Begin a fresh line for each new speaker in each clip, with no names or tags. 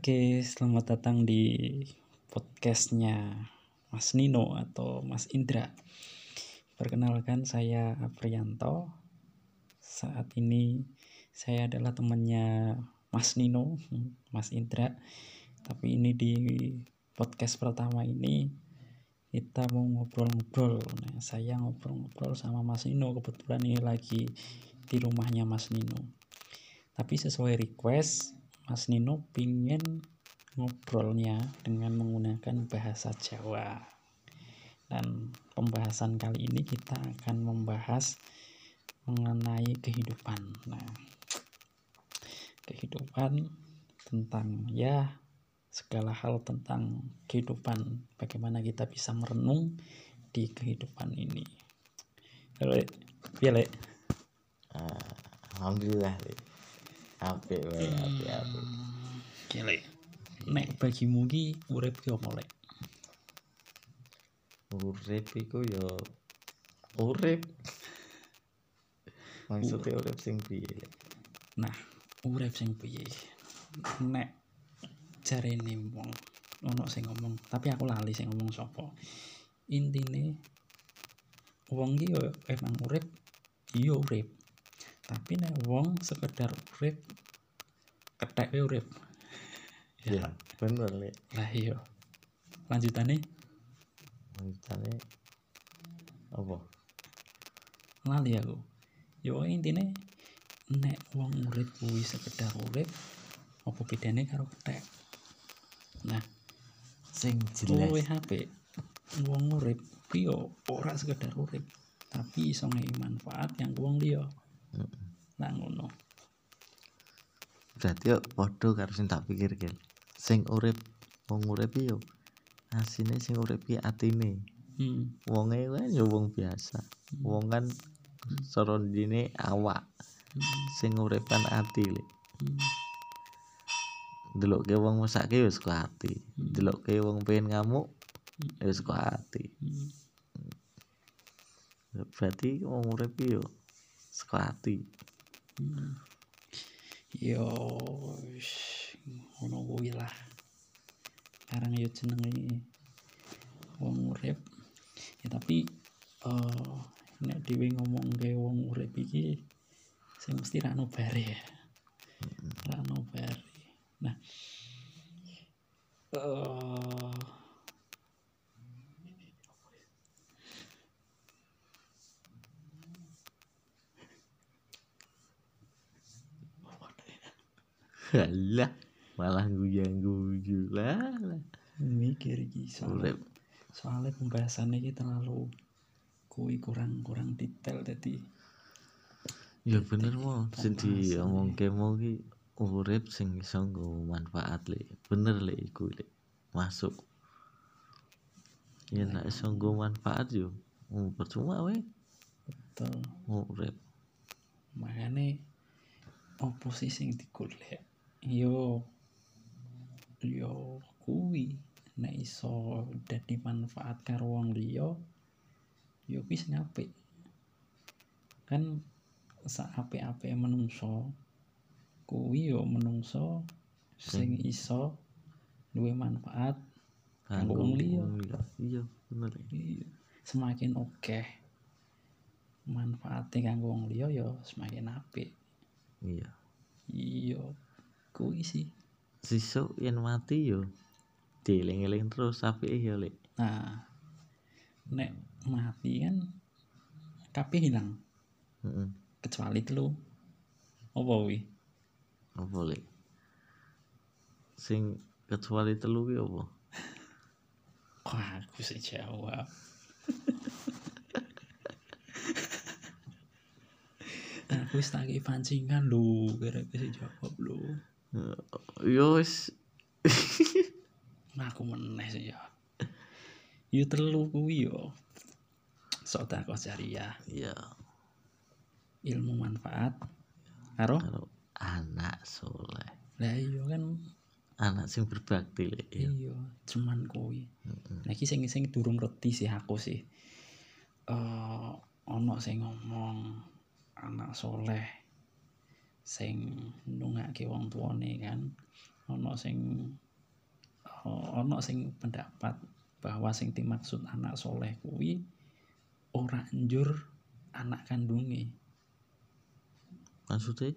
Oke, selamat datang di podcastnya Mas Nino atau Mas Indra. Perkenalkan saya Aprianto. Saat ini saya adalah temannya Mas Nino, Mas Indra. Tapi ini di podcast pertama ini kita mau ngobrol-ngobrol. Nah, saya ngobrol-ngobrol sama Mas Nino. Kebetulan ini lagi di rumahnya Mas Nino. Tapi sesuai request, Mas Nino pingin ngobrolnya dengan menggunakan bahasa Jawa. Dan pembahasan kali ini kita akan membahas mengenai kehidupan. Nah, kehidupan tentang ya segala hal tentang kehidupan, bagaimana kita bisa merenung di kehidupan ini. Halo, ya, Le.
Ah, Alhamdulillah. Apik wae, apik apik.
Oke, Le. Nek bagimu ki urip ki opo, Le?
Urip iku ya urip. Maksudnya urip sing piye?
Nah, urip sing piye? Nek jarene wong ono sing ngomong, tapi aku lali sing ngomong sapa. Intine wong ki yo emang urip, iya urip. Tapi nek wong sekedar urip ketheke urip.
Ya, bener le.
Lah iya. Lanjutane
Maksudnya apa?
lali aku. Yo intine nek wong urip kuwi sekedar urip apa bedane karo kethek. Nah,
Sing
luwih
jelas.
apik wong urip kuwi ora sekedar urip, tapi iso ngei manfaat yang wong liya.
Heeh.
Lah ngono.
Berarti yo padha karo sing tak pikir Gil. Sing urip wong urip yo asine sing urip ki atine.
Hmm.
Wonge kan yo wong biasa. Wong kan sorondine awak.
Hmm.
Sing urip kan ati le.
Hmm.
Delokke wong mesake wis kok ati. Delokke wong pengen ngamuk wis kok ati.
Hmm.
Berarti wong urip yo saka ati.
Yo ngono kuwi lah. Karang yo jenenge wong urip. Ya tapi eh nek dhewe ngomong ke wong urip iki sing mesti ra ono bare ya. Ra. Nah, eh
Halah, malah guyang-guyu lah.
mikir iki soalnya, soalnya pembahasannya iki terlalu kuwi kurang kurang detail jadi
Ya bener mo, sing diomongke mau ki urip sing iso nggo manfaat le. Bener le iku le. Masuk. Ya nek iso nggo manfaat yo oh, percuma we
betul
urip.
makanya opo sih sing digolek yo yo kuwi nek iso dadi manfaat karo wong liya yo sing apik kan sak apik-apike menungso kuwi yo menungso sing iso duwe manfaat Kanggo wong liya.
Iya, bener.
Iya. semakin oke manfaatnya kanggo wong liya ya semakin apik
Iya.
iya kuwi sih
Sesuk yen mati yo dieling-eling terus apike yo le.
nah nek mati kan kabeh hilang
Heeh.
kecuali telu apa kuwi
Apa le? Sing kecuali telu ki apa?
wah aku sih jawab aku wis tak pancingan lho gara sih jawab lho
Yo wis
Nah, aku meneh sih ya. Yo telu kuwi yo. Sedekah jariah,
ya
ilmu manfaat karo
anak soleh.
lah iya kan
Anak sing berbakti le.
iya cuman kuwi. Nah iki sing sing durung reti sih aku sih. Eh ana sing ngomong anak soleh sing ndongake wong tuane kan. Ana sing ana sing pendapat bahwa sing dimaksud anak soleh kuwi ora njur anak kandunge.
Maksudnya?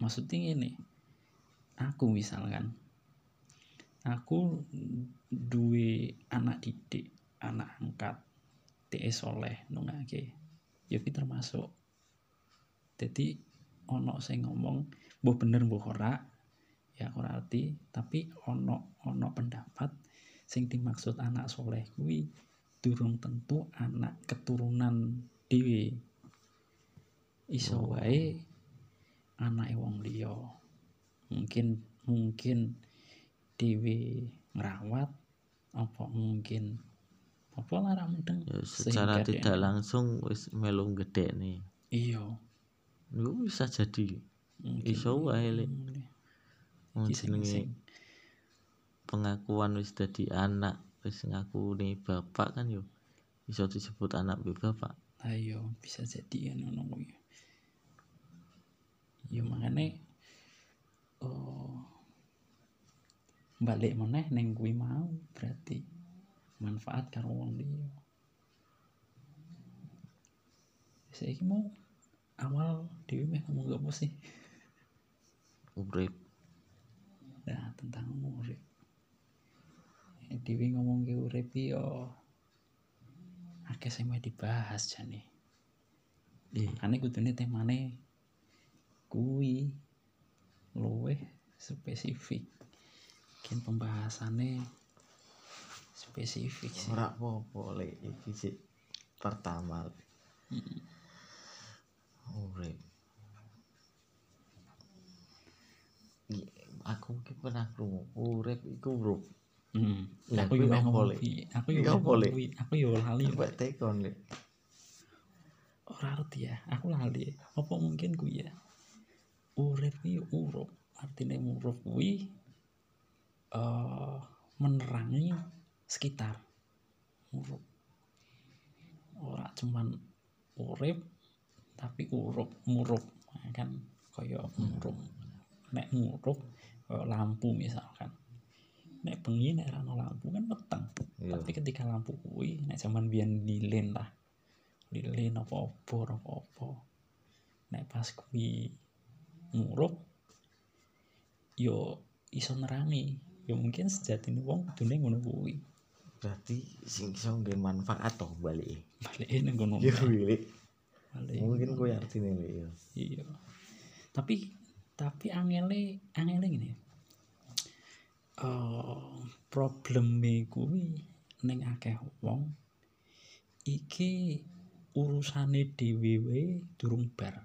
Maksudnya ini aku misalkan aku duwe anak didik anak angkat TE soleh nungake ya ki termasuk. Jadi ono sing ngomong mbah bener mbah ora ya ora arti. Tapi ono ono pendapat sing dimaksud anak soleh kuwi durung tentu anak keturunan dhewe. Iso
Oh.
wae anake wong liya. Mungkin mungkin dhewe ngrawat apa mungkin apa lara mudeng
ya
Sehingga
secara
dia-
tidak langsung wis melu gede nih
iya
itu bisa jadi
mungkin.
Iso wae, Lek. Jenenge pengakuan wis dadi anak wis ngaku nih bapak kan yo iso disebut anak be bapak
ayo bisa jadi ya ngono kuwi ya makane oh balik meneh neng kuwi mau berarti manfaat karo wong liya saiki mau awal dhewe meh ngomong apa sih?
Urip
nah tentang urip Eh, dhewe ngomong ke urip yo. Akeh sing meh dibahas jane.
Eh
makanya kudune temane kuwi luweh spesifik. Kan pembahasannya spesifik sih.
Ora apa-apa lek iki pertama. Urip I- aku ki pernah krungu urip iku urip
hmm.
Lah,
aku yo ngomong kuwi aku yo ngomong kuwi aku yo lali
sampai tekon lek
ora ngerti ya. Aku lali. Apa mungkin kuwi ya? Urip kuwi urup artinya urup kuwi eh menerangi sekitar. Urup ora cuman urip tapi urup murup kan? Kaya murup. Nek murup lampu misalkan. Nek bengi nek ora ana lampu kan peteng.
Iya.
tapi ketika lampu kuwi nek zaman biyen lilin lah. Lilin apa obor apa apa. Nek pas kuwi ngurup yo iso nerangi. Yo mungkin sejatine wong kudune ngono kuwi.
Berarti sing iso nggawe manfaat toh balik
balik nang ngono
lek
balik
mungkin kuwi artine lek ya
iya. Tapi tapi angele angele gini. Eh probleme kuwi ning akeh wong iki urusane dhewe durung bar.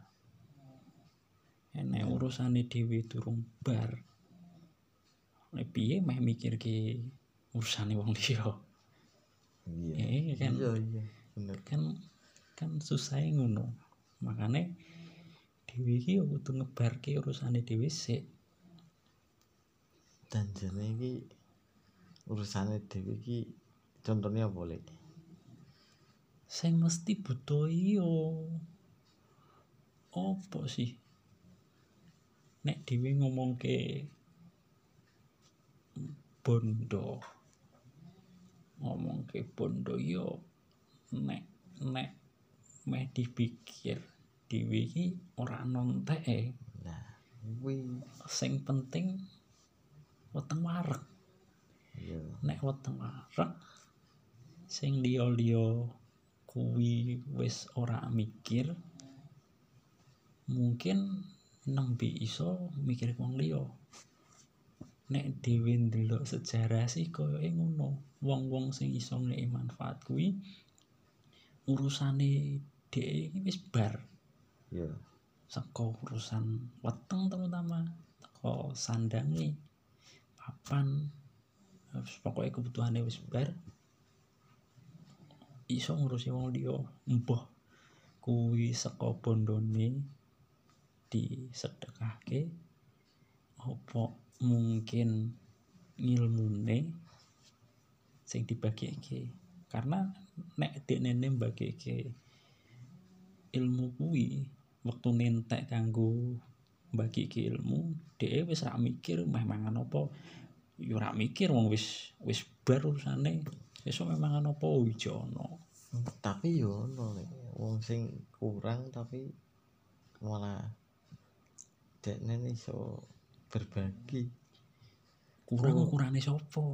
Nek urusane dhewe durung bar nek piye meh mikirke urusane wong liya?
Iya.
Eh kan?
Iya iya bener.
Kan kan susah ngono. Makanya dewi iki ya kudu ngebarke urusane dhewe sik.
Dan jane iki urusane dhewe iki contohnya apa lek?
Sing mesti butuh yo opo sih? Nek dhewe ngomongke bondo ngomongke bondo yo nek nek meh dipikir dhewe iki ora nonteke
nah kuwi.
Sing penting weteng wareg.
Iya.
Nek weteng wareg sing liya-liya kuwi wis ora mikir mungkin nembe iso mikir wong liya. Nek dhewe ndelok sejarah sih koyoke ngono wong-wong sing iso ngeki manfaat kuwi urusane dhek iki wis bar.
Iya.
Saka urusan weteng terutama teko sandange papan wis pokoke kebutuhane wis bar. Iso ngurusi wong liya. Mbah kuwi saka bondone disedekahke. Apa mungkin ngilmune sing dibagike karena nek dekne mbagike ilmu kuwi wektu nentek kanggo bagi ilmu dhewe wis ra mikir meh mangan apa? Yo ra mikir wong wis wis bar urusane. Esuk meh mangan apa? Ijo ono.
Tapi yo ono wong sing kurang tapi malah dekne iso berbagi.
Kurang
Oh.
ukurane sapa?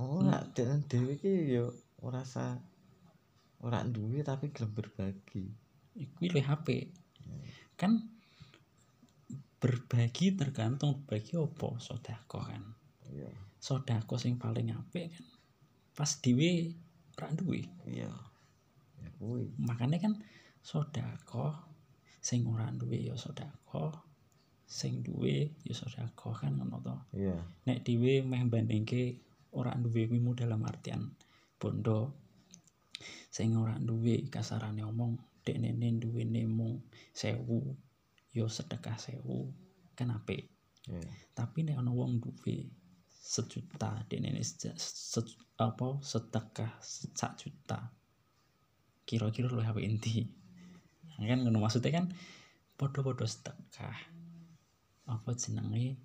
Oh nak dekne dhewe iki yo ora sa ora duwe tapi gelem berbagi
iku luwih apik kan berbagi tergantung berbagi apa? Sedekah kan.
Iya.
Sedekah sing paling apik kan pas dhewe ra duwe.
Iya. Ya
makanya kan sedekah sing ora duwe ya sedekah sing duwe ya sedekah kan ngono to.
Iya.
Nek dhewe meh bandingke ora duwe kuwi dalam artian bondo sing ora duwe kasarane omong dekne duwene mung 1000 yo sedekah 1000 kan apik.
Iya.
Tapi nek ana wong duwe sejuta dekne se, se- apa sedekah sak juta kira-kira luwih apik endi? Kan ngono maksudnya kan padha-padha sedekah. Apa jenenge?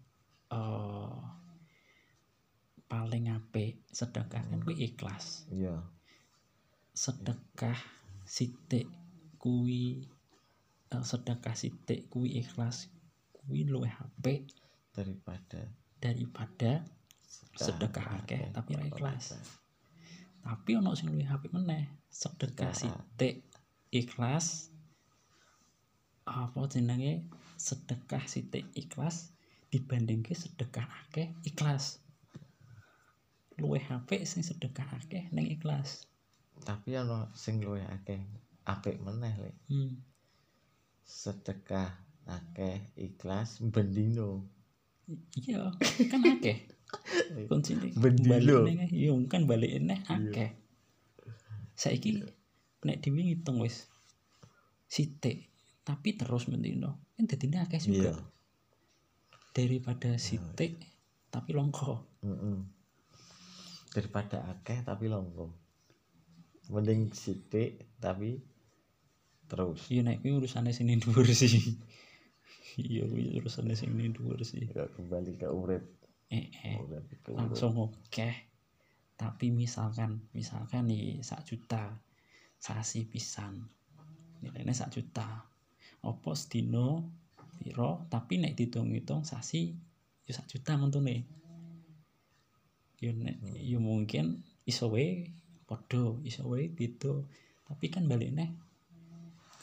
Eh paling apik sedekah kan kuwi ikhlas.
Iya.
Sedekah sithik kuwi eh, sedekah sithik kuwi ikhlas kuwi luwih apik
daripada
daripada sedekah akeh tapi ra ikhlas. tapi ono sing luwih apik meneh sedekah sithik ikhlas apa jenenge? Sedekah sithik ikhlas dibandingke sedekah akeh ikhlas. Luwih apik sing sedekah akeh ning ikhlas.
Tapi ana sing luwih akeh apik meneh Lek.
hmm.
sedekah akeh ikhlas bendino.
Iya kan akeh. Kuncine
Bendino.
balik iya kan balik neh akeh. Saiki nek dhewe ngitung wis sithik tapi terus mendino kan dadine akeh juga.
Iya.
Daripada sithik tapi longko
Mm-mm. daripada akeh tapi longgo. Mending sithik tapi terus.
Iya nek kuwi urusane sing ning dhuwur sih. Iya kuwi urusane sing dhuwur sih.
Ya kembali ke urip.
Eh eh
urip ke urip.
langsung oke tapi misalkan misalkan nih sak juta sasi pisan. Nilainya sak juta. Opo sedino piro? Tapi nek dihitung-hitung sasi yo sak juta nih yo nek yo mungkin iso wae padha iso wae beda. Tapi kan balik neh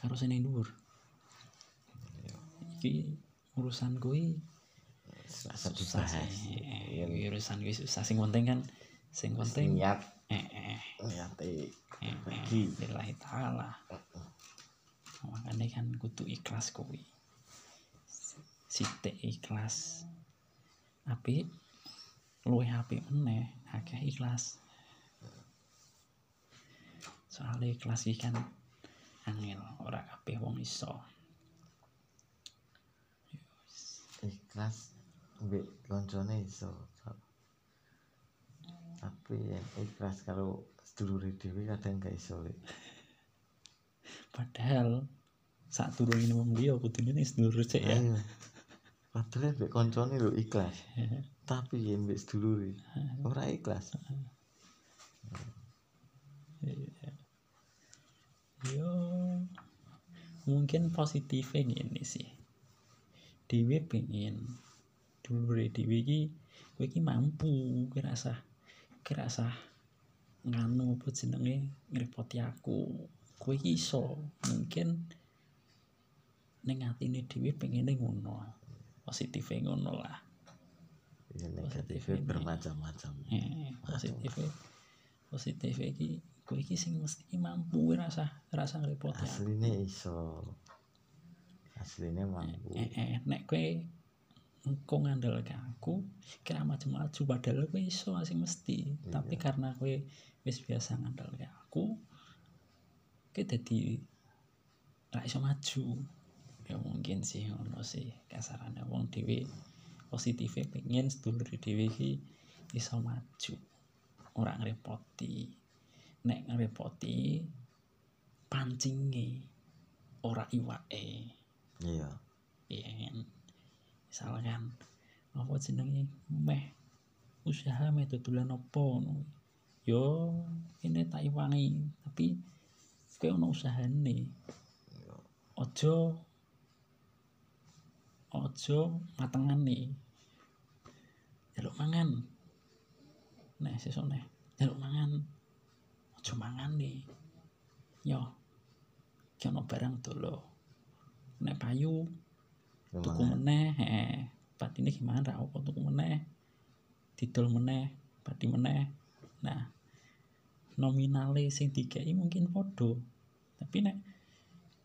karo sing ning dhuwur. Iki urusan kuwi susah Eh, urusan kuwi susah. Sing penting kan sing penting
niat.
Eh eh
niate
eh
bagi.
lillahi taala. Makanya kan kudu ikhlas kuwi. Sithik ikhlas. Apik luwih apik meneh akeh ikhlas. Soalnya ikhlas iki kan angel ora kabeh wong iso.
Ikhlas mbek koncone iso tapi yang ikhlas kalau sedulure dhewe kadang gak iso
padahal saat turun ini membeli aku tuh ini sedulur cek ya.
Ayo. Padahal mbek koncone lho ikhlas. Tapi yen mbek sedulure ora ikhlas.
Yo mungkin positifnya gini sih Dewi pengen dulu Dewi ki kowe ki mampu kira sah nganu apa jenenge ngrepoti aku kowe ki iso mungkin ning atine dhewe pengene ngono positifnya ngono lah
Ya negatifnya
ini.
bermacam-macam.
eh positifnya positifnya ki kowe ki sing mesti mampu rasa rasa ngrepoti aku
Asline iso. Asline mampu.
eh, eh nek kowe engko ngandalke aku kira maju-maju padahal kowe iso sing mesti. Tapi karena kowe wis biasa ngandalke aku kowe dadi ra iso maju. Ya mungkin sih ngono sih kasarane wong dhewe positifnya pengen sedulur dhewe iki iso maju. Ora ngrepoti nek ngrepoti pancinge ora iwake.
Iya.
Iya kan? misalkan apa jenenge? Meh usaha meh dodolan apa ngono? Yo ini tak iwangi tapi kowe ono usahane. Ojo ojo matengane. Jaluk mangan. Nek sesuk nek jaluk mangan ojo mangan nih. Yo ki ono barang dolo nek payu tuku meneh. heeh patine gimana? Ra apa tuku meneh? Didol meneh pati meneh. Nah nominale sing dikei mungkin podo tapi nek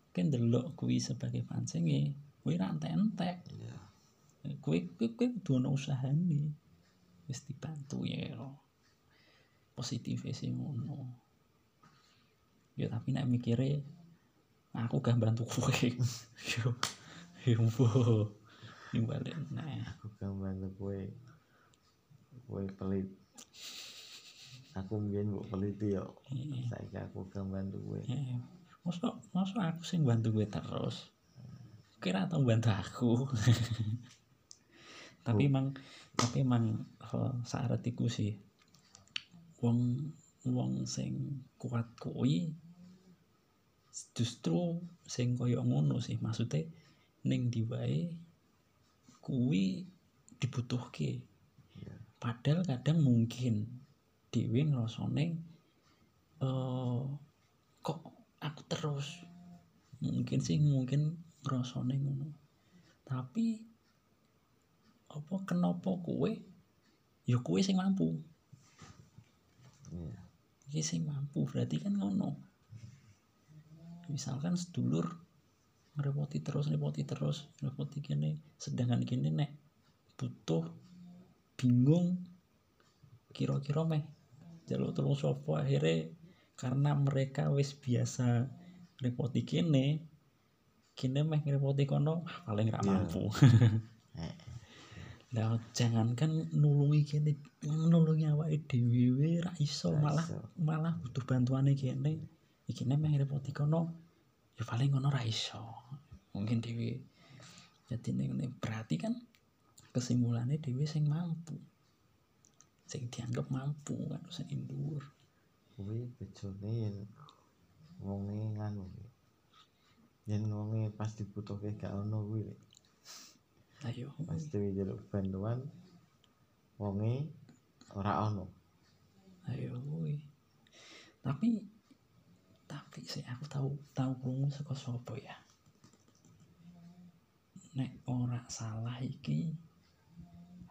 kan delok kuwi sebagai pancinge kuwi ra entek-entek.
Iya.
Kuwi kuwi kuwi ono usahane wis dibantu ya positif sih ngono ya tapi nek mikire aku gak bantu kowe yo yo yo balik nah.
Aku kan bantu kue kue pelit. Aku mungkin mbok peliti yo.
Iya.
saiki aku kan bantu kue
Eh, masa masa aku sing bantu gue terus. Kira tau bantu aku. Tapi emang tapi emang oh, syarat iku sih wong wong sing kuat kuwi justru sing koyo ngono sih maksudnya ning ndi wae kuwi dibutuhke.
Iya.
padahal kadang mungkin dhewe ngrasane eh kok aku terus mungkin sih mungkin ngrasane ngono. Tapi apa kenapa kue ya kue sing mampu.
Iya.
Iki sing mampu berarti kan ngono misalkan sedulur ngerepoti terus ngerepoti terus ngerepoti kene sedangkan kene nek butuh bingung kira-kira meh jaluk tolong sopo akhirnya karena mereka wis biasa ngerepoti kene kene meh ngerepoti kono ah, paling ra
Iya.
mampu
Eh,
Lah jangankan nulungi kene nulungi awake dhewe ra iso malah malah butuh bantuane kene. Iki meh repoti kono ya paling ngono ra iso. Mungkin dhewe jadi ning- berarti kan kesimpulannya dhewe sing mampu. Sing dianggap mampu kan sing dhuwur.
kuwi bejone yen wonge nganu yen wonge pas dibutuhke gak ono kuwi.
Ayo.
pas dhewe njaluk bantuan wonge ora ono
Ayo kuwi. Tapi tapi sih aku tahu tahu krungu saka sapa ya. Nek ora salah iki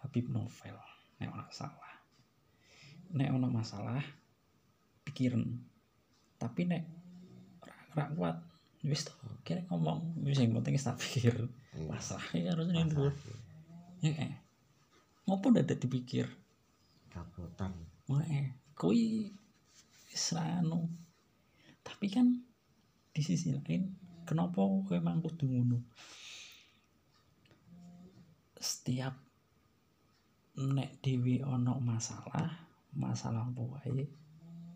Habib Novel, nek ora salah. Nek ono masalah pikiran. Tapi nek ora ora kuat wis to kira ngomong wis yang penting tak pikir.
Iya.
Masalahnya harus ini dulu.
Masalah.
Ya eh. Ngopo dadak dipikir?
kabutan
Wae, kui wis anu. Tapi kan di sisi lain kenapa kowe emang kudu ngono? Setiap nek dewi ono masalah, masalah wae,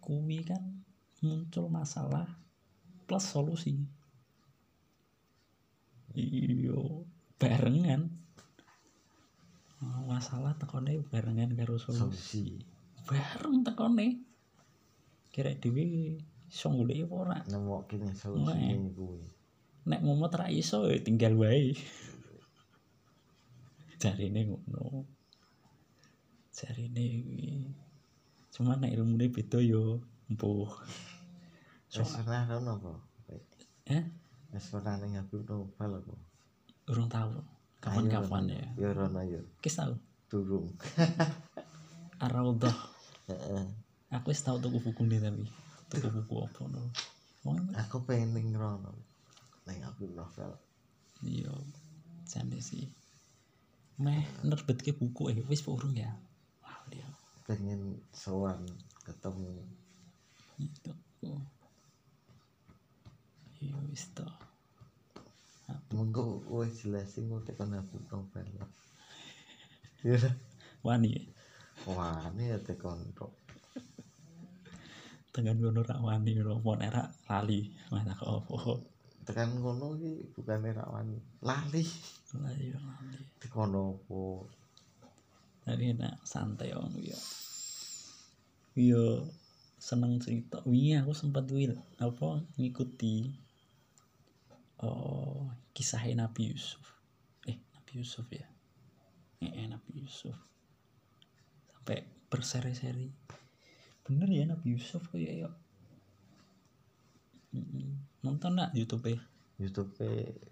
kuwi kan muncul masalah plus solusi. Iyo, barengan. Masalah tekone barengan karo solusi
solusi
bareng tekone kira dhewe iso golek apa ora?
Nemokke solusi
Wae.
kuwi.
Nek momot ra iso ya tinggal wae. Jarine ngono. Jarine kuwi. Cuman nek ilmune beda yo empuh so
wis pernah ono apa?
Eh?
Wis pernah ning Habib Novel apa?
Urung tahu kapan-kapan ya.
ya rono ya.
Kis
durung.
Ar-Raudhah.
Heeh.
Aku wis tau tuku buku nih tapi tuku buku apa no?
Aku pengen ning rono ning Habib Novel.
Iya jane sih. Meh nerbitke buku eh wis urung ya? Wah dia.
Pengen sowan ketemu.
Itu iya wis to.
Mengko wis jelasin kok tekan Habib Novel. Ya
wani ya?
Wah ini ya tekan tok
dengan ngono rak wani lho mau nek rak lali masa kok apa
tekan kono iki bukane rawan lali.
Lah iya lali.
Di kono apa?
Tapi enak santai om yo. Yo seneng cerita. Wingi aku sempat wil apa ngikuti oh kisah Nabi Yusuf. Eh Nabi Yusuf ya? Eh, eh Nabi Yusuf. Sampai berseri-seri bener ya Nabi Yusuf kok ya Mm-mm. nonton nak YouTube ya
YouTube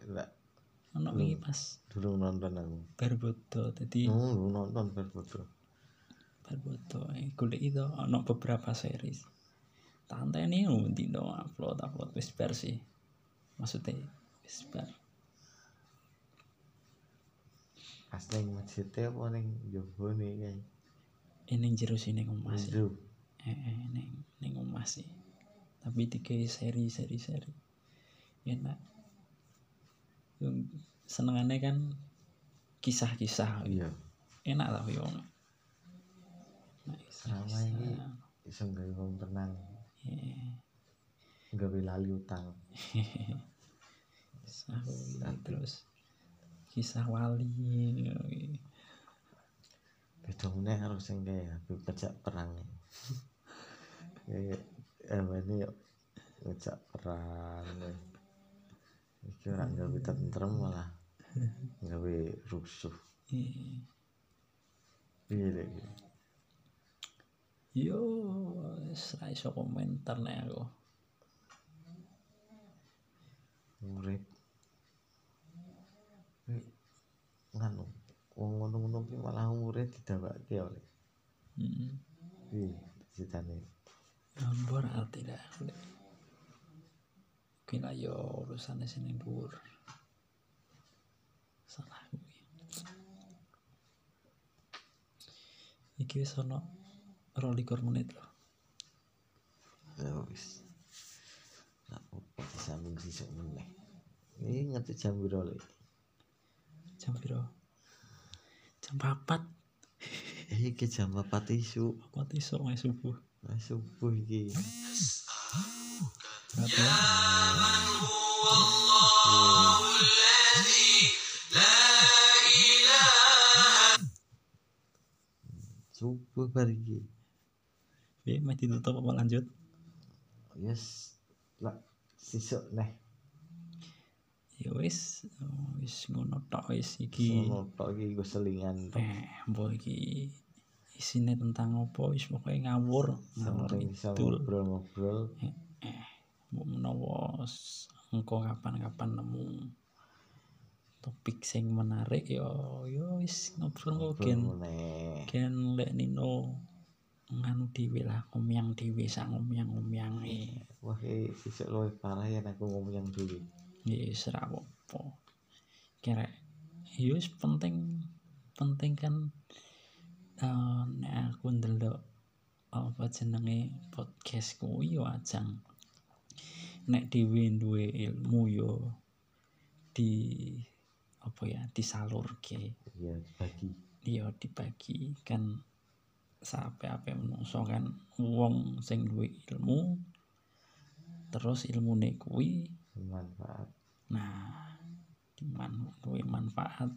enggak
anak wingi pas
dulu nonton aku
berbodo jadi
oh lu nonton berbodo
Barboto eh golek itu ono beberapa series. Tante ini lu dino upload upload wis bar sih. Maksudnya wis bar.
pas ning masjid apa ning jowo nih kayak
Ini jero sini ngomah sih. Eh, eh ning ning ngomah sih. Tapi tiga seri seri seri. Enak. Yang senengannya kan kisah-kisah.
iya
Enak lah yo. Nah,
Selama ini iso gawe wong tenang
Eh,
gawe lali utang
kisah terus kisah wali
beda meneh karo sing kayak aku kejak perang kayak eh ini yuk ngejak perang iki ora gawe tentrem malah gawe rusuh.
Eh,
piye lek
yo wis ra iso komentar nek aku.
Urip. Kuwi nganu wong ngono-ngono ki malah umure didawake oleh.
Hmm.
piye ceritane
Ambor arti dah Kira yo urusan sini dhuwur salah kuwi iki wis ono 22 menit loh
ya wis. Nak apa disambung sisuk meneh. Ini ngerti jam piro
jam piro? Jam 4
iki jam 4 isu
apa iso wae subuh
Wah, subuh iki
ya?
subuh bar iki
Piye meh ditutup apa lanjut?
yes. Lah sisuk neh.
Ya wis, wis ngono tok wis iki.
sono tok iki go selingan tok.
Eh, mbok iki isine tentang apa wis pokoke ngawur, ngawur
sing bisa
itu.
ngobrol-ngobrol.
Eh, mbok menawa engko kapan-kapan nemu topik sing menarik ya ya wis ngobrol engko gen. gen lek nino nganu dhewe lah ngomyang dhewe sak ngomyang-ngomyange.
wah iki sisuk luwih parah ya aku ngomong yang dulu
ya wis ra apa kira wis penting penting kan eh nek aku ndelok apa jenenge podcast kuwi yo ajang. Nek dhewe duwe ilmu yo di apa ya disalurke.
Ya bagi
yo dibagi. Kan sampai apa menungso kan wong sing duwe ilmu terus ilmune kuwi
bermanfaat.
Nah, diman duwe manfaat.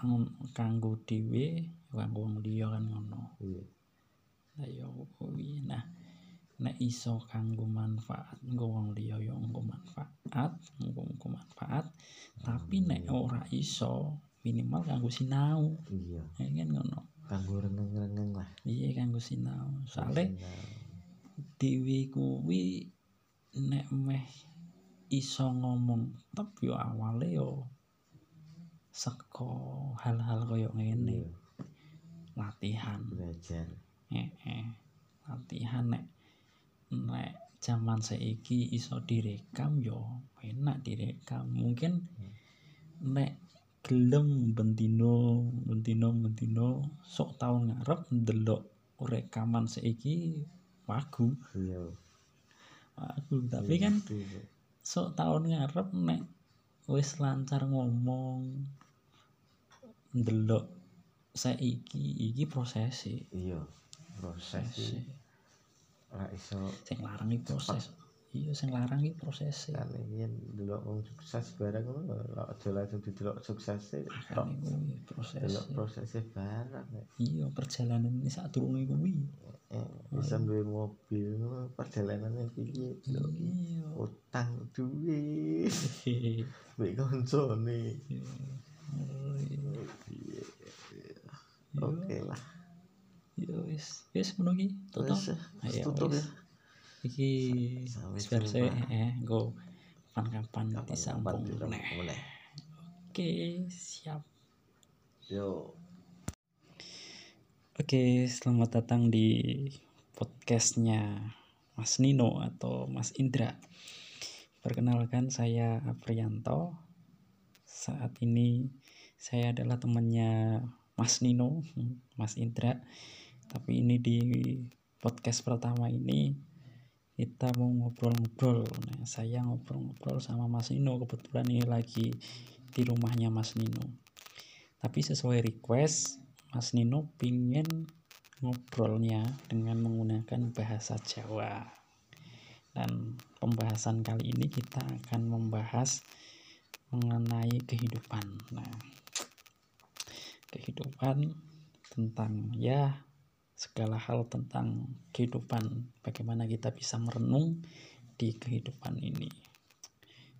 Ang- kanggo dhewe kanggo wong liya kan ngono.
iya
Lah ya kuwi. Nah, nek iso kanggo manfaat nggo wong liya ya nggo manfaat, nggo nggo manfaat. Tapi nek ora iso minimal kanggo sinau.
iya
Ya kan ngono.
kanggo rengeng-rengeng lah
Iya kanggo sinau. Soale dhewe kuwi nek meh iso ngomong tep yo awale yo seko hal-hal koyo ngene
iya
latihan.
Belajar.
Eh, eh. latihan nek nek zaman saiki iso direkam yo enak direkam. Mungkin nek gelem bentino bentino bentino sok tau ngarep ndelok rekaman saiki wagu.
Iya.
Wagu. Tapi kan
Iya.
sok tahun ngarep nek wis lancar ngomong ndelok saiki iki prosesi.
Iya proses
proses
iki ora iso
sing larang iki proses. Iya sing larang iki prosese
kan yen delok wong sukses barang ngono lho aja langsung didelok suksese tok.
makane kuwi prosese
delok prosesnya barang ya.
iya perjalanan ini saat durunge kuwi.
Eh, bisa duwe mobil perjalanannya piye
iya.
Utang duit mbek koncone Oke lah
Yo wis, wis iki. Tutup.
Wis, tutup ya
Iki
jumpa.
saya eh go kapan-kapan disambung meneh.
meneh.
Oke, siap.
yo
Oke, selamat datang di podcastnya Mas Nino atau Mas Indra. Perkenalkan saya Aprianto. Saat ini saya adalah temannya Mas Nino, Mas Indra. Tapi ini di podcast pertama ini kita mau ngobrol-ngobrol. Nah, saya ngobrol-ngobrol sama Mas Nino. Kebetulan ini lagi di rumahnya Mas Nino. Tapi sesuai request, Mas Nino pingin ngobrolnya dengan menggunakan bahasa Jawa. Dan pembahasan kali ini kita akan membahas mengenai kehidupan. Nah, kehidupan tentang ya segala hal tentang kehidupan, bagaimana kita bisa merenung di kehidupan ini.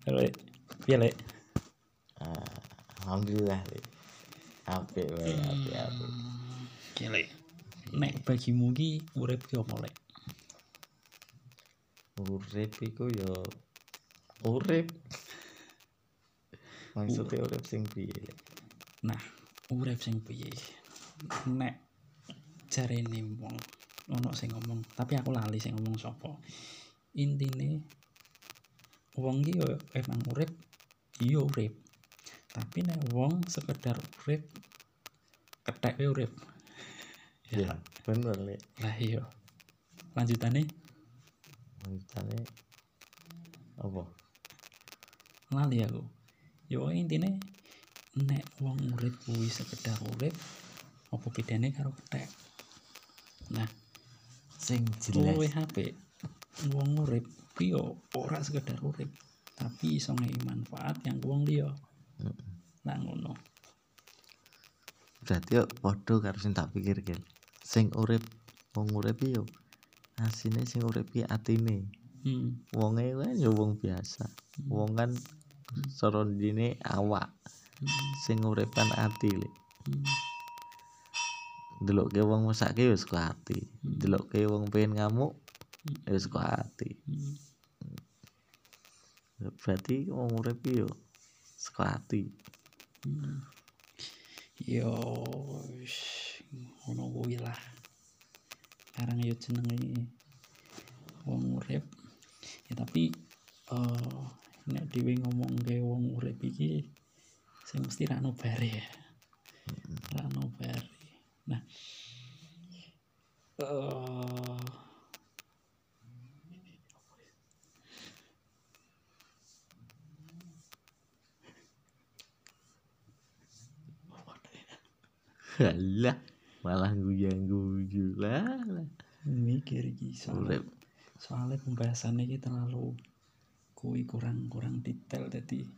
Halo, ya Le.
Ah, alhamdulillah Le. apik wae apik apik
Oke, Le. Nek bagimu ki urip ki apa, Le?
urip iku yo urip maksudnya urip sing piye Le?
Nah, urip sing piye? Nek jarene wong ono sing ngomong, tapi aku lali sing ngomong sapa. Intine wong ki yo emang urip, iya urip. Tapi nek wong sekedar urip kethek wae urip.
ya bener Le
Lah iya. Lanjutane
maksudnya apa
lali aku. Yo intine nek wong urip kuwi sekedar urip apa bedane karo kethek? Nah,
sing
luwe HP wong urip kuwi ora sekedar urip tapi iso ngei manfaat yang wong liya. Lah ngono.
Berarti yo padha karo sing tak pikir Gel. sing urip wong urip yo asine sing urip ki atine.
Hmm.
wonge kan yo wong biasa. Wong kan soro dine awak sing urip kan ati le
Hmm.
delokke wong mesake wis saka ati. Delokke wong pengen ngamuk ya wis saka ati.
Hmm.
berarti wong urip ki yo saka ati.
Hmm. yo ngono kuwi lah. Sekarang yo jenenge wong urip. Ya tapi eh nek dhewe ngomong ke wong urip iki sing mesti ra ono bare ya. Ra ono bare nah eh
Halah, malah guyu-guyu lah.
mikir iki soalnya soalnya pembahasannya iki terlalu kuwi kurang kurang detail jadi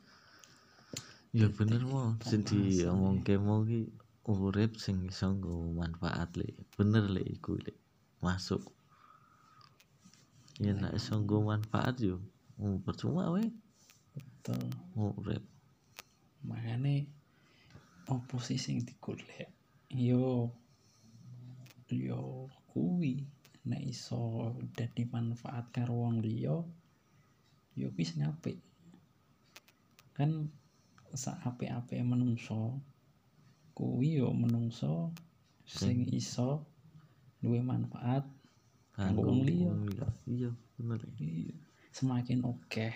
Ya bener mo, sing diomongke mau ki urip sing iso nggo manfaat le. Bener le iku le. Masuk. Ya nek iso nggo manfaat yo. Oh, percuma we
betul
urip.
makanya opo sih sing digolek yo yo kuwi nek iso dadi manfaat karo wong liya yo kuwi sing apik kan sak apik-apike menungso kuwi yo menungso sing iso duwe manfaat Kanggo wong liya.
Iya, bener.
Iya. semakin oke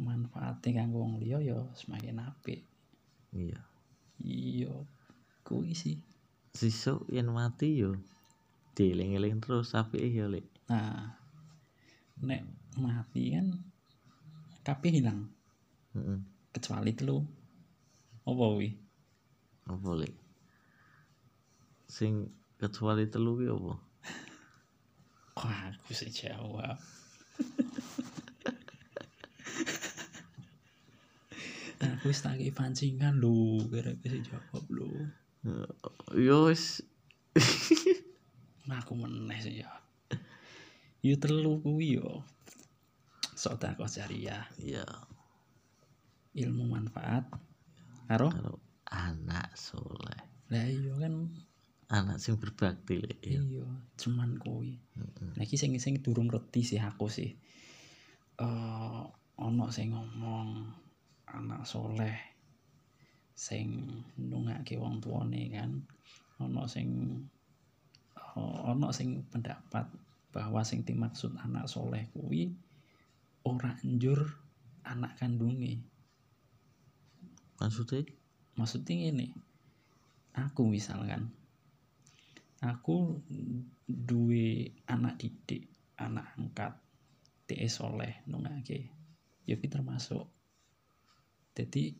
manfaatnya kanggo wong liya ya semakin apik
Iya.
iya kuwi sih
Sesuk yen mati yo dieling-eling terus apike ya le.
nah nek mati kan kabeh hilang kecuali telu. Apa wi?
Apa lek sing kecuali telu kuwi apa?
Kok aku sing jawab? Aku wis tak pancingan lho kira-kira sing jawab lho.
Yo wis.
Nah, aku meneh sih ya. Yo telu kuwi yo. Sedekah jariah
ya. iya.
yeah ilmu manfaat karo
anak soleh
lah iya kan
anak sing berbakti lek ya
iya cuman kuwi
Heeh.
Nah, iki sing sing durung ngerti sih aku sih. Eh ana sing ngomong anak soleh sing ndongake wong tuane kan. Ana sing eh, ana sing pendapat bahwa sing dimaksud anak soleh kuwi ora njur anak kandunge.
Maksudnya
Maksudnya ngene. Aku misalkan aku duwe anak didik, anak angkat, TE soleh nungake. Ya ki termasuk. Jadi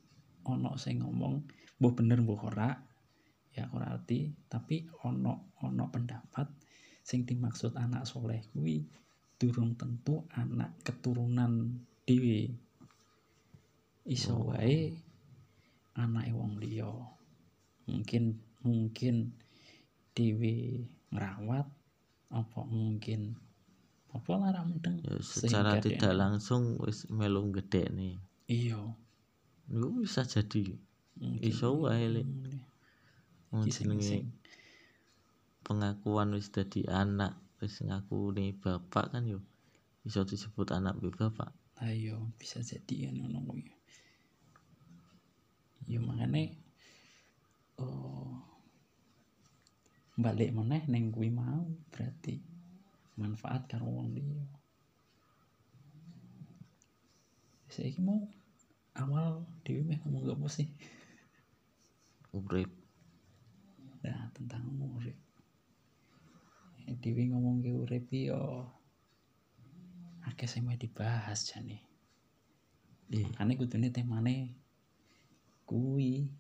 ono sing ngomong mbah bener mbah ora ya ora arti tapi ono ono pendapat sing dimaksud anak soleh kuwi durung tentu anak keturunan dhewe iso
Oh.
wae anake wong liya. Mungkin mungkin dhewe ngrawat apa mungkin apa lara mudeng
ya secara
Sehingga
tidak
dia-
langsung wis melu gede nih
iya.
Itu bisa jadi.
Mungkin
Iso wae, Lek.
Iki sing-
jenenge
sing-
pengakuan wis dadi anak wis ngaku nih bapak kan yo iso disebut anak be bapak.
Ayo bisa jadi kan ngono kuwi ya makane oh balik meneh neng kuwi mau berarti manfaat karo wong liya. Saiki mau awal dhewe meh ngomong apa sih?
Urip.
Nah tentang urip. Eh, dhewe ngomong ke urip yo akeh sing meh dibahas jane.
Iya.
Makanya kudune temane kuwi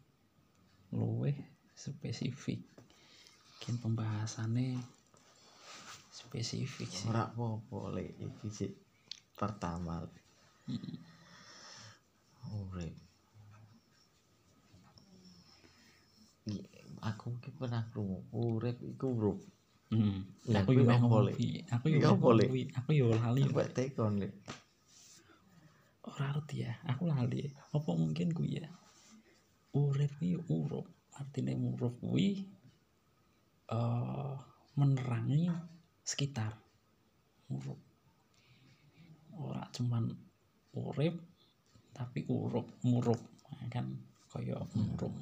luweh spesifik. Mungkin pembahasannya spesifik sih.
Ora apa-apa lek iki sik pertama. Lek. urip. Aku ki pernah krungu urip iku
hmm.
Lah,
aku yo ngomong kuwi? Aku yo ngomong kuwi? Aku yo lali
Coba tekon lek.
Ora ngerti ya aku lali. Apa mungkin kuwi ya urip kuwi urup artinya urup kuwi eh menerangi sekitar. Urup ora cuman urip tapi urup murup. Nah, kan? Kaya murup.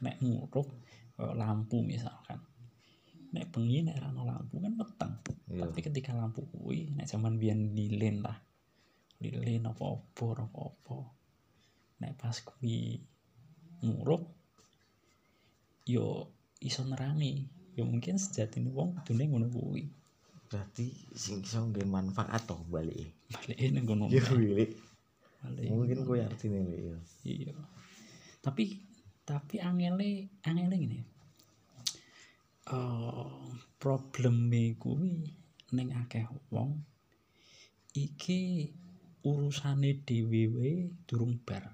Nek murup kaya lampu misalkan. Nek bengi nek ora ana lampu kan peteng.
Iya.
tapi ketika lampu kuwi nek zaman biyen lilin lah. Lilin apa obor apa apa. Nek pas kuwi murup yo iso nerangi yo mungkin sejatine wong kudune ngono kuwi.
Berarti sing iso nggawe manfaat toh balik
balik nang ngono
lek
balik.
Mungkin kowe artine ya
iya. Tapi tapi angele angele ngene. Eh probleme kuwi ning akeh wong iki urusane dhewe durung bar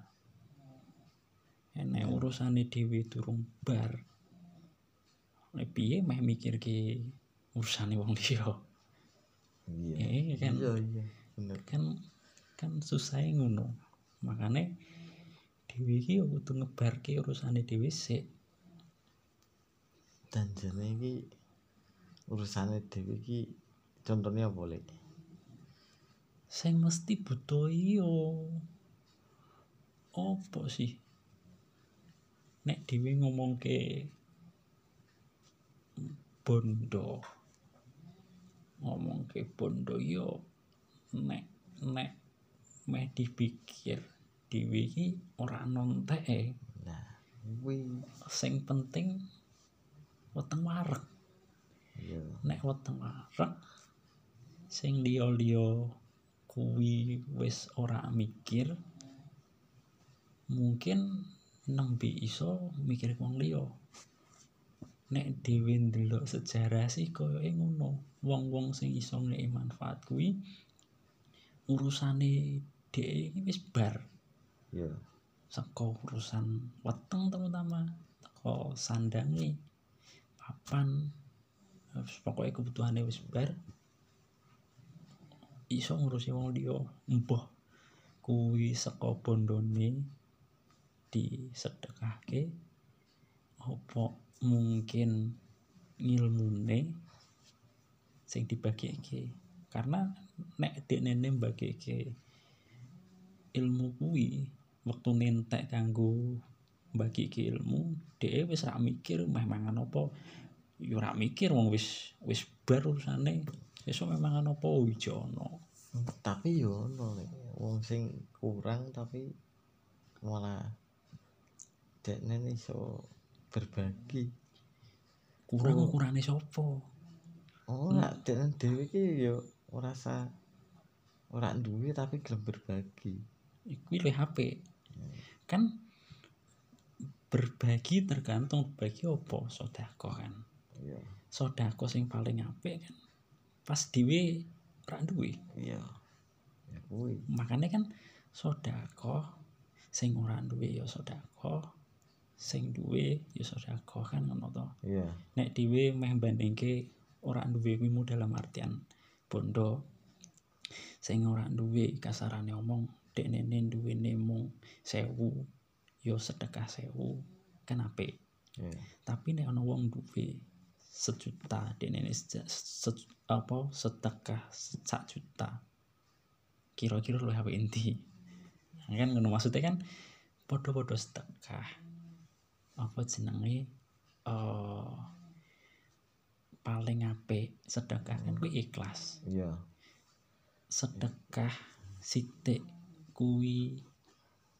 nek urusane dhewe durung bar nek piye meh mikirke urusane wong liya?
Iya.
Eh kan?
Iya iya bener.
Kan kan susah ngono. Makane dhewe iki ya kudu ngebarke urusane dhewe sik.
Dan jane iki urusane dhewe iki contohnya apa lek?
Sing mesti butuh yo apa sih nek dhewe ngomongke bondo ngomongke bondo yo nek nek meh dipikir dhewe iki ora nonteke
nah kuwi
sing penting weteng wareg.
Iya.
Nek weteng wareg sing liya-liya kuwi wis ora mikir mungkin nembe iso mikir wong liya. Nek dhewe ndelok sejarah sih koyoke ngono. Wong-wong sing iso ngeki manfaat kuwi urusane dhek wis bar.
Iya.
Saka urusan weteng terutama teko sandange papan wis pokoke kebutuhane wis bar. Iso ngurusi wong liya. Mbah kuwi saka bondone disedekahke apa mungkin ngilmune sing dibagike karena nek dekne mbagike ilmu kuwi wektu entek kanggo mbagike ilmu dhek wis ra mikir meh mangan apa? Ya ora mikir wong wis wis bar urusane esuk meh mangan apa ijo ono.
Tapi yo ono wong sing kurang tapi malah dekne iso berbagi.
Kurang
Oh.
ukurane sapa?
Oh nak dekne dhewe iki yo ora sa ora duwe tapi gelem berbagi.
Kuwi luwih apik. Kan berbagi tergantung berbagi apa? Sedekah kan.
Iya.
Sedekah sing paling apik kan pas dhewe ora duwe.
Iya. Ya kuwi.
Makanya kan sedekah sing ora duwe ya sedekah sing duwe ya sedekah kan ngono to.
Iya.
Nek dhewe meh bandingke ora duwe kuwi dalam artian bondo. Sing ora duwe kasarane omong dekne duwene mung 1000 yo sedekah 1000 kan apik.
Iya.
Tapi nek ana wong duwe sejuta dekne se, se- apa sedekah sak juta kira-kira luwih apik endi? Kan ngono maksudnya kan padha-padha sedekah apa jenenge? Eh paling apik sedekah kan kuwi ikhlas.
Iya.
Sedekah sithik kuwi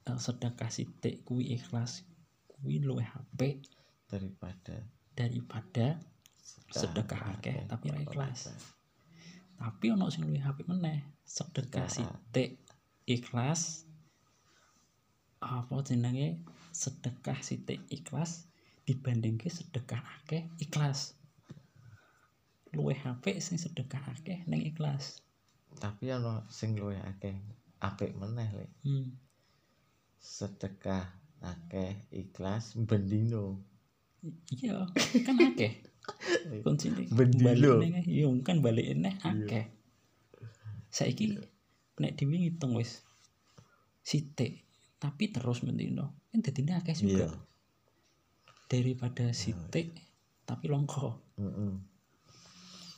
eh, sedekah sithik kuwi ikhlas kuwi luwih apik
daripada
daripada sedekah akeh tapi ra ikhlas. Tapi ono sing luwih apik meneh sedekah
Sedekah.
sithik ikhlas apa jenenge sedekah sithik ikhlas dibandingke sedekah akeh ikhlas. Luwih apik sing sedekah akeh ning ikhlas.
Tapi ana sing luwih akeh apik meneh lek.
Hmm.
sedekah akeh ikhlas bendino
iya kan akeh. Kuncine balikne iya kan balikne akeh. Saiki nek dhewe ngitung wis sithik tapi terus mendino. Kan dadine akeh juga.
Iya.
Daripada sithik tapi longko
Mm-mm.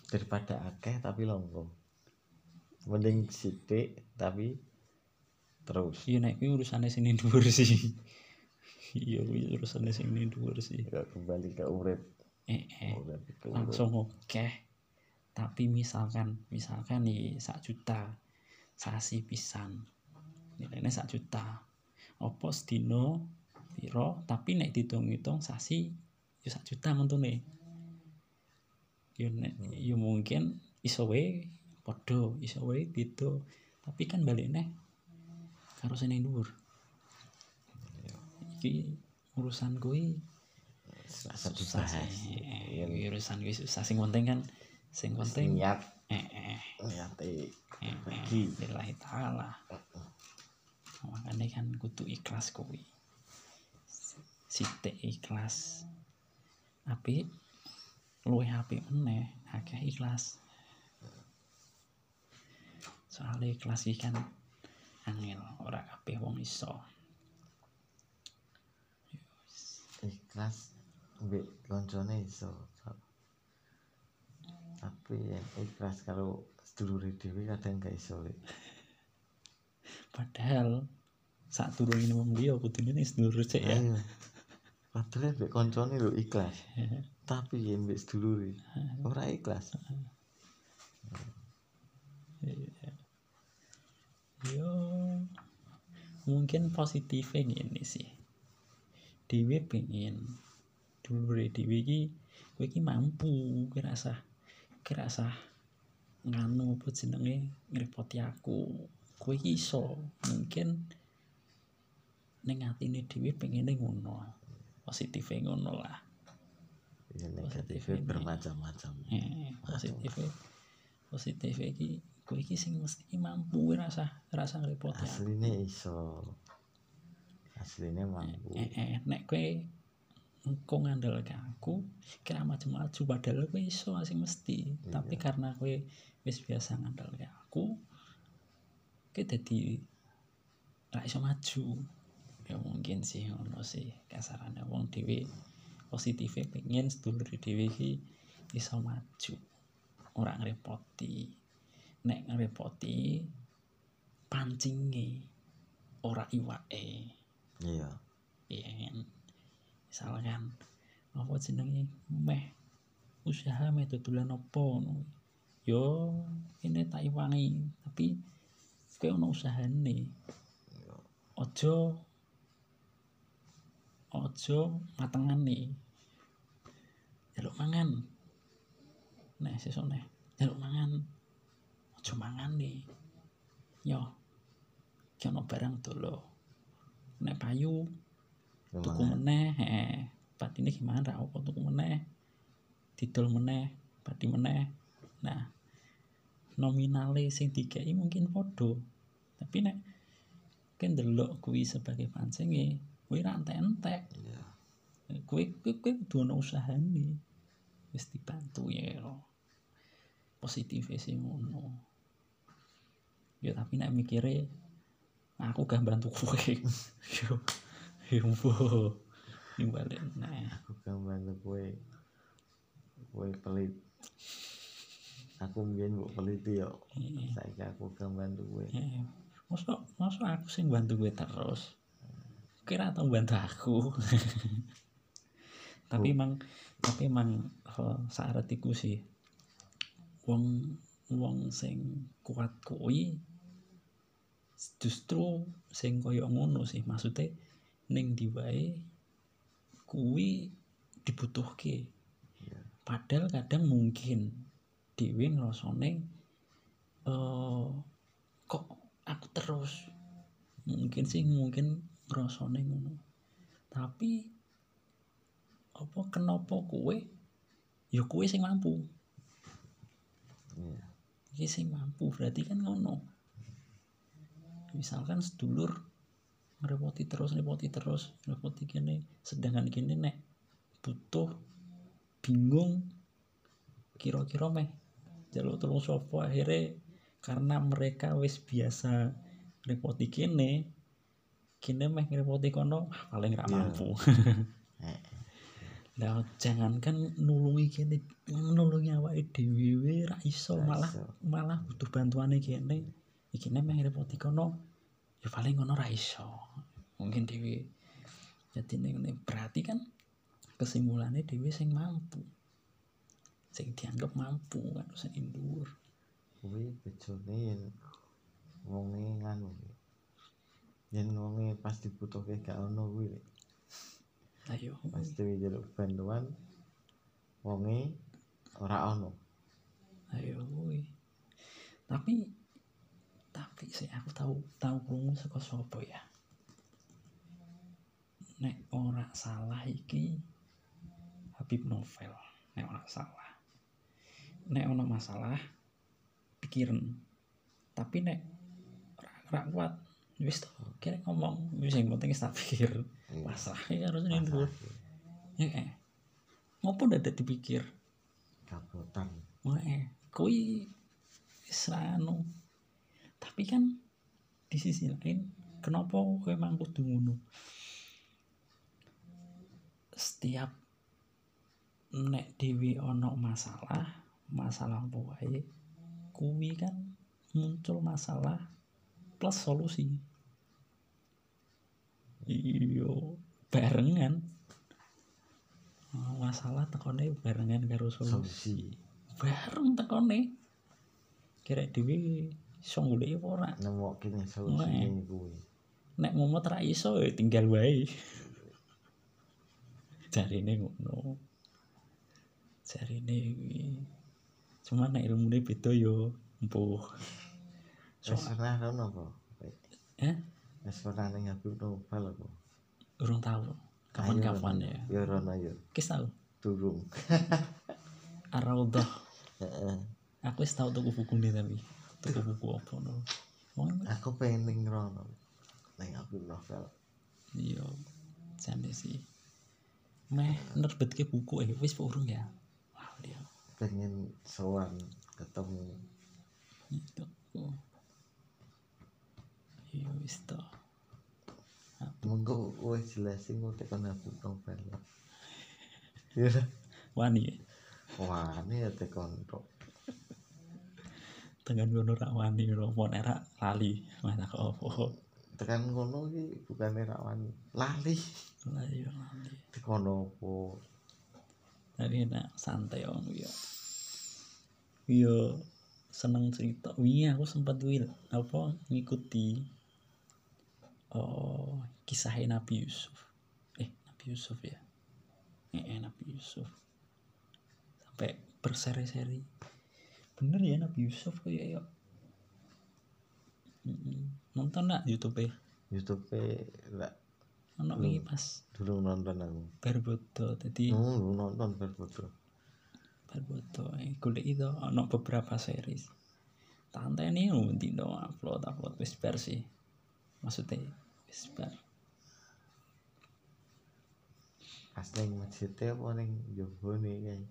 daripada akeh tapi longgo. Mending sithik tapi terus.
Iya urusane sing ning dhuwur sih. Iya sing ning dhuwur sih.
Gak kembali ke urip.
Eh, eh.
urip ke urip.
langsung oke tapi misalkan misalkan nih sak juta. Sasi pisan. Nilainya sak juta opo sedino piro tapi nek dihitung-hitung sasi yo sak juta nih yo nek yo mungkin iso wae padha iso wae beda. Tapi kan baliknya karo sing dhuwur. Iki urusan kuwi susah sih.
Iya,
Eh, urusan kuwi susah. Sing penting kan sing penting
niat.
Eh eh eh, eh
bagi.
Lillahi taala makanya kan kudu ikhlas kuwi. Sithik ikhlas. Apik luwih apik meneh akeh ikhlas. Soalnya ikhlas iki kan angel ora kabeh wong iso.
Ikhlas mbek koncone iso tapi yang ikhlas karo sedulure dhewe kadang gak iso
padahal saat turun ini wong liya kudune ning sedulur cek ya.
Padahal mbek koncone lho ikhlas. Tapi ya mbek sedulure ora ikhlas.
Yo mungkin positifnya gini sih. Dewi pengen dulu Dewi ki kowe ki mampu. Kira sah nganu apa jenenge ngrepoti aku. Kowe ki iso. Mungkin ning atine dhewe pengene ngono positifnya ngono lah.
Ya
Positif
negatifnya bermacam-macam.
Eh positifnya. Positifnya ki kowe ki sing mesti mampu rasa rasa ngrepoti aku
aslinya iso. Aslinya mampu.
Eh, eh nek kowe engko ngandalke aku kira maju-maju padahal kowe iso sing mesti. Tapi karena kowe wis biasa ngandalke aku kowe dadi ra iso maju ya mungkin sih ngono sih. Kasarane wong dhewe positifnya pengen sedulur dhewe iki iso maju. Ora ngrepoti. Nek ngrepoti pancinge ora iwake.
Iya.
Iya kan? Misalkan apa jenenge? Meh usaha meh dodolan apa ngono yo ini tak iwangi. Tapi kowe ono usahane ojo ojo matengane jaluk mangan. Sesuk nek jaluk mangan. Ojo mangan nih. Yo ki ono barang dolo. Nek payu tuku meneh heeh patine gimana? Ra apa tuku meneh? Didol meneh padi meneh. Nah nominale sing dikei mungkin padha. Tapi nek kan delok kuwi sebagai pancing ya kuwi ra entek-entek.
Iya.
Kuwi kuwi kuwi kudu ana usahane. Wis dibantu ya positif sih ngono. Ya tapi nek mikire aku gak bantu kowe. Yo yo mbo. Nimbalik nah.
Aku gak bantu kue kue pelit. Aku mbiyen mbok peliti yo.
Iya.
saiki aku gak bantu kue
Eh, masa masa aku sing bantu gue terus kira tau bantu aku? Tapi emang tapi emang oh, saaretiku sih wong wong sing kuat kuwi justru sing koyo ngono sih. Maksudnya ning ndi wae kuwi dibutuhke.
Iya.
padahal kadang mungkin dhewe ngrasane eh kok aku terus mungkin sih mungkin ngrasane ngono. Tapi apa kenapa kue ya kue sing mampu.
Iya.
Iki sing mampu berarti kan ngono. Misalkan sedulur ngerepoti terus ngerepoti terus ngerepoti kene sedangkan kene nek butuh bingung kira-kira meh jaluk tolong sopo akhirnya karena mereka wis biasa repoti kene kene meh ngerepoti kono paling ra
Iya.
mampu. Nah, jangankan nulungi kene nulungi awake dhewe wae ra iso
Ra
malah malah butuh bantuane kene. Iki nek meh repoti kono ya paling ngono ra iso. Mungkin dhewe jadi ngene berarti kan kesimpulannya dhewe sing mampu. Sing dianggap mampu kan sing ndur.
Kuwi bejone yen wonge nganu kuwi. Yen wonge pas dibutuhke gak ono kuwi
ayo.
Pas dhewe njaluk bantuan wonge ora ono.
Ayo kuwi tapi tapi sih aku tahu tahu krungu saka sapa ya? Nek ora salah iki Habib Novel nek ora salah. Nek ono masalah pikiran. Tapi nek ora kuat wis to kira ngomong wis yang penting wis tak pikir
Iya.
masalah iki harus ndur
Masalah.
ya eh ngopo dadak dipikir
kabrotan
Wah, eh, kui ra anu. Tapi kan di sisi lain, kenapa kowe emang kudu ngono? Setiap nek dewi ono masalah, masalah apa wae, kuwi kan muncul masalah plus solusi. Iyo, barengan. Masalah tekone barengan karo solusi
solusi.
Bareng tekone. Kira dhewe iso golek apa ora?
Nemokne solusine kuwi.
Nek momot ra iso ya tinggal wae. Jarine ngono. Jarine kuwi. Cuman nek ilmune beda yo empuh so,
wis pernah ono apa?
Eh
wis pernah ning Habib Nobel apa
urung tahu. Kapan-kapan ya?
Ya rono ya
kis tahu
durung.
Ar-Raudhah
heeh.
Aku wis tau tuku buku nih tapi tuku buku apa no?
Aku pengen ning rono ning Habib Nobel
iya. Jane sih. Meh nerbitke buku eh. Wis urung ya? Lali aku.
pengen sowan ketemu.
Itu iya wis to.
Mengko wis jelasin kok tekan aku novel iya
wani
wah ini ya tekan tok
dengan ngono rak wani romo nek rak lali? Mana kok opo
tekan ngono iki bukan rawan lali.
Lah iya lali.
Tekan opo
tapi enak santai om ya. Iya seneng cerita wingi aku sempat wil apa ngikuti oh kisahnya Nabi Yusuf. Eh Nabi Yusuf ya? Eh, eh Nabi Yusuf. Sampai berseri-seri. Bener ya Nabi Yusuf kayak ya Mm-mm. nonton nak YouTube ya
YouTube
ono
Belum.
iki pas
dulu nonton aku.
Berbodo jadi
oh dulu nonton berfoto
Barboto eh golek itu ono beberapa series. Tante ini nanti dong upload upload wis bar sih maksudnya bar
pas neng masjidnya apa neng jowo nih kayak?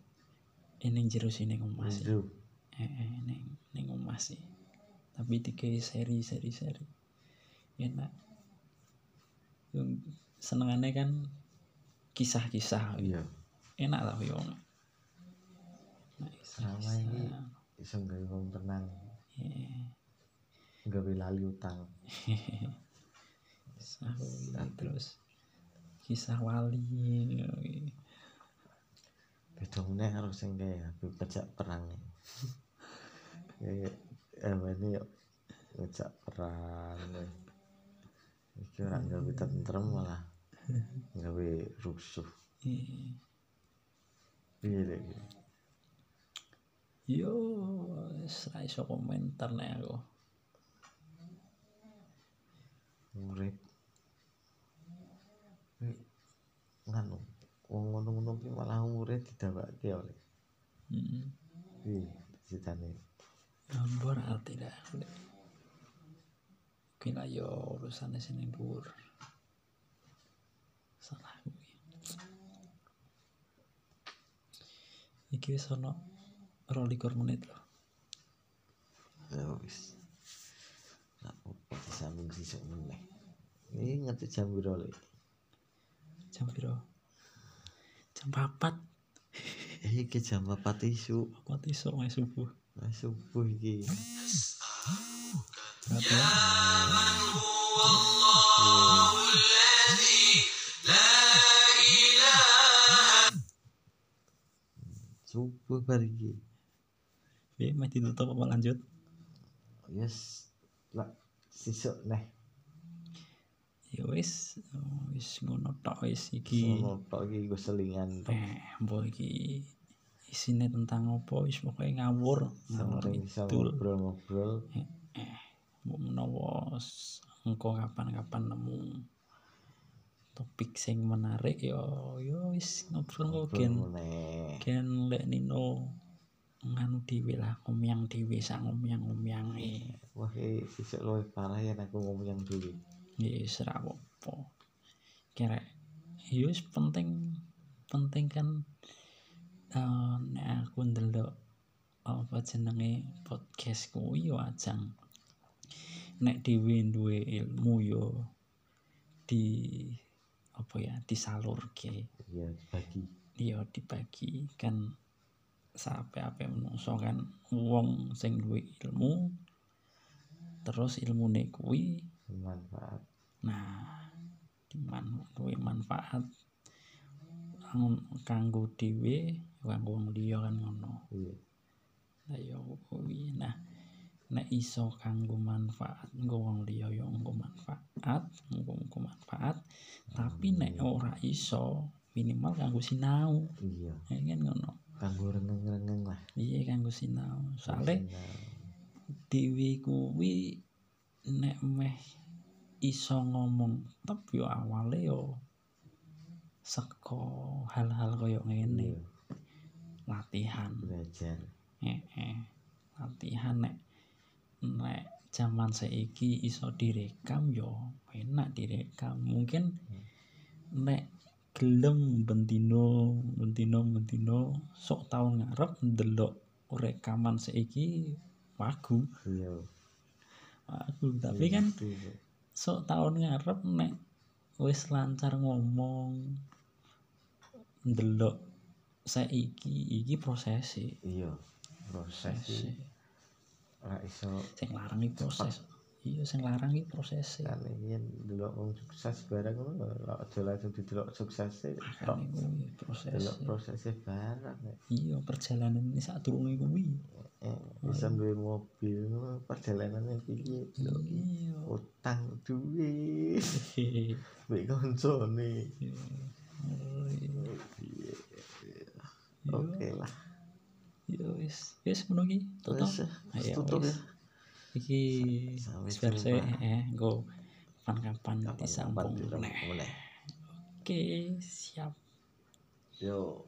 Ini jero sini ngomah sih.
Jero.
eh eh neng neng ngomah sih. Tapi tiga seri seri seri. Enak yang senengannya kan kisah-kisah.
Iya.
Enak lah yo nah,
Selama ini iso gawe wong tenang.
Iya.
gawe lali utang
kisah wali, terus kisah wali
beda meneh karo sing kayak aku kejak perang. Apa ini yuk? Perang ya. iki ora gawe tentrem malah. Gawe rusuh.
Iya.
piye lek
yo wis ra iso komentar nek aku.
Urip Kuwi nganu wong ngono-ngono ki malah umure didawake oleh.
Hmm.
piye ceritane
gambar dah mungkin ayo urusannya sini dhuwur. Salah kuwi iki wis ono 22 menit loh
ya wis. Ora apa disambung sisuk meneh. Iki ngerti jam lek
jam piro? Jam 4
iki jam 4 isu.
Apa iso wae subuh.
Wis subuh iki.
Berapa ya?
Subuh bar iki.
Piye meh ditutup apa lanjut?
Yes. Lah sisuk neh
ya wis wis ngono tok wis iki.
Sono tok iki nggo selingan
eh mbok iki isine tentang apa wis pokoke ngawur. Ngawur
bisa ngobrol-ngobrol.
Mbok menawa engko kapan-kapan nemu topik sing menarik ya ya wis ngobrol gen. gen lek nino nganu dhewe lah ngomyang dhewe sak ngomyang-ngomyange.
Wah iki sisuk luwih parah ya aku ngomong yang dulu
ya wis ra apa kira ya wis penting penting kan eh, nek aku ndelok apa jenenge podcast kuwi yo ajang. Nek dhewe duwe ilmu yo di apa ya disalurke.
Ya bagi
ya dibagi kan sampai apa menungso kan wong sing duwe ilmu terus ilmune kuwi Nah, diman duwe manfaat Ang- kanggo dhewe kanggo wong liya kan ngono.
iya
Lah ya kuwi. Nah, nek iso kanggo manfaat nggo wong liya ya nggo manfaat, nggo nggo manfaat. Tapi nek ora iso minimal kanggo sinau.
iya
Ya kan ngono.
kanggo rengeng-rengeng lah
Iya kanggo sinau. Soale dhewe kuwi nek meh iso ngomong tapi yo awale yo saka hal-hal koyo ngene.
Iya.
Latihan.
Belajar.
Eh, eh. latihan nek nek zaman saiki iso direkam yo enak direkam. Mungkin nek gelem bentino bentino bentino sok tahun ngarep ndelok rekaman seiki wagu.
Iya
wagu tapi kan
Iya.
sok tahun ngarep nek wis lancar ngomong ndelok saiki iki prosesi.
Iya proses
prosesi.
Iki ora iso
sing larang iki proses iya sing larang iki proses
kan iki delok wong sukses bareng ngono lho aja langsung didelok suksese tok.
kan kuwi proses
delok prosesnya bareng ya.
iya perjalanan ini saat turunnya kuwi.
Eh, bisa duwe mobil ngono perjalanannya piye
iya.
Utang duit
Hehehe.
mbek koncone.
Iya. Iya.
oke lah.
Iya wis. Wis iki tutup.
Eh, tutup ya
iki
jumpa.
eh engko kapan-kapan disambung
meneh.
oke siap
yo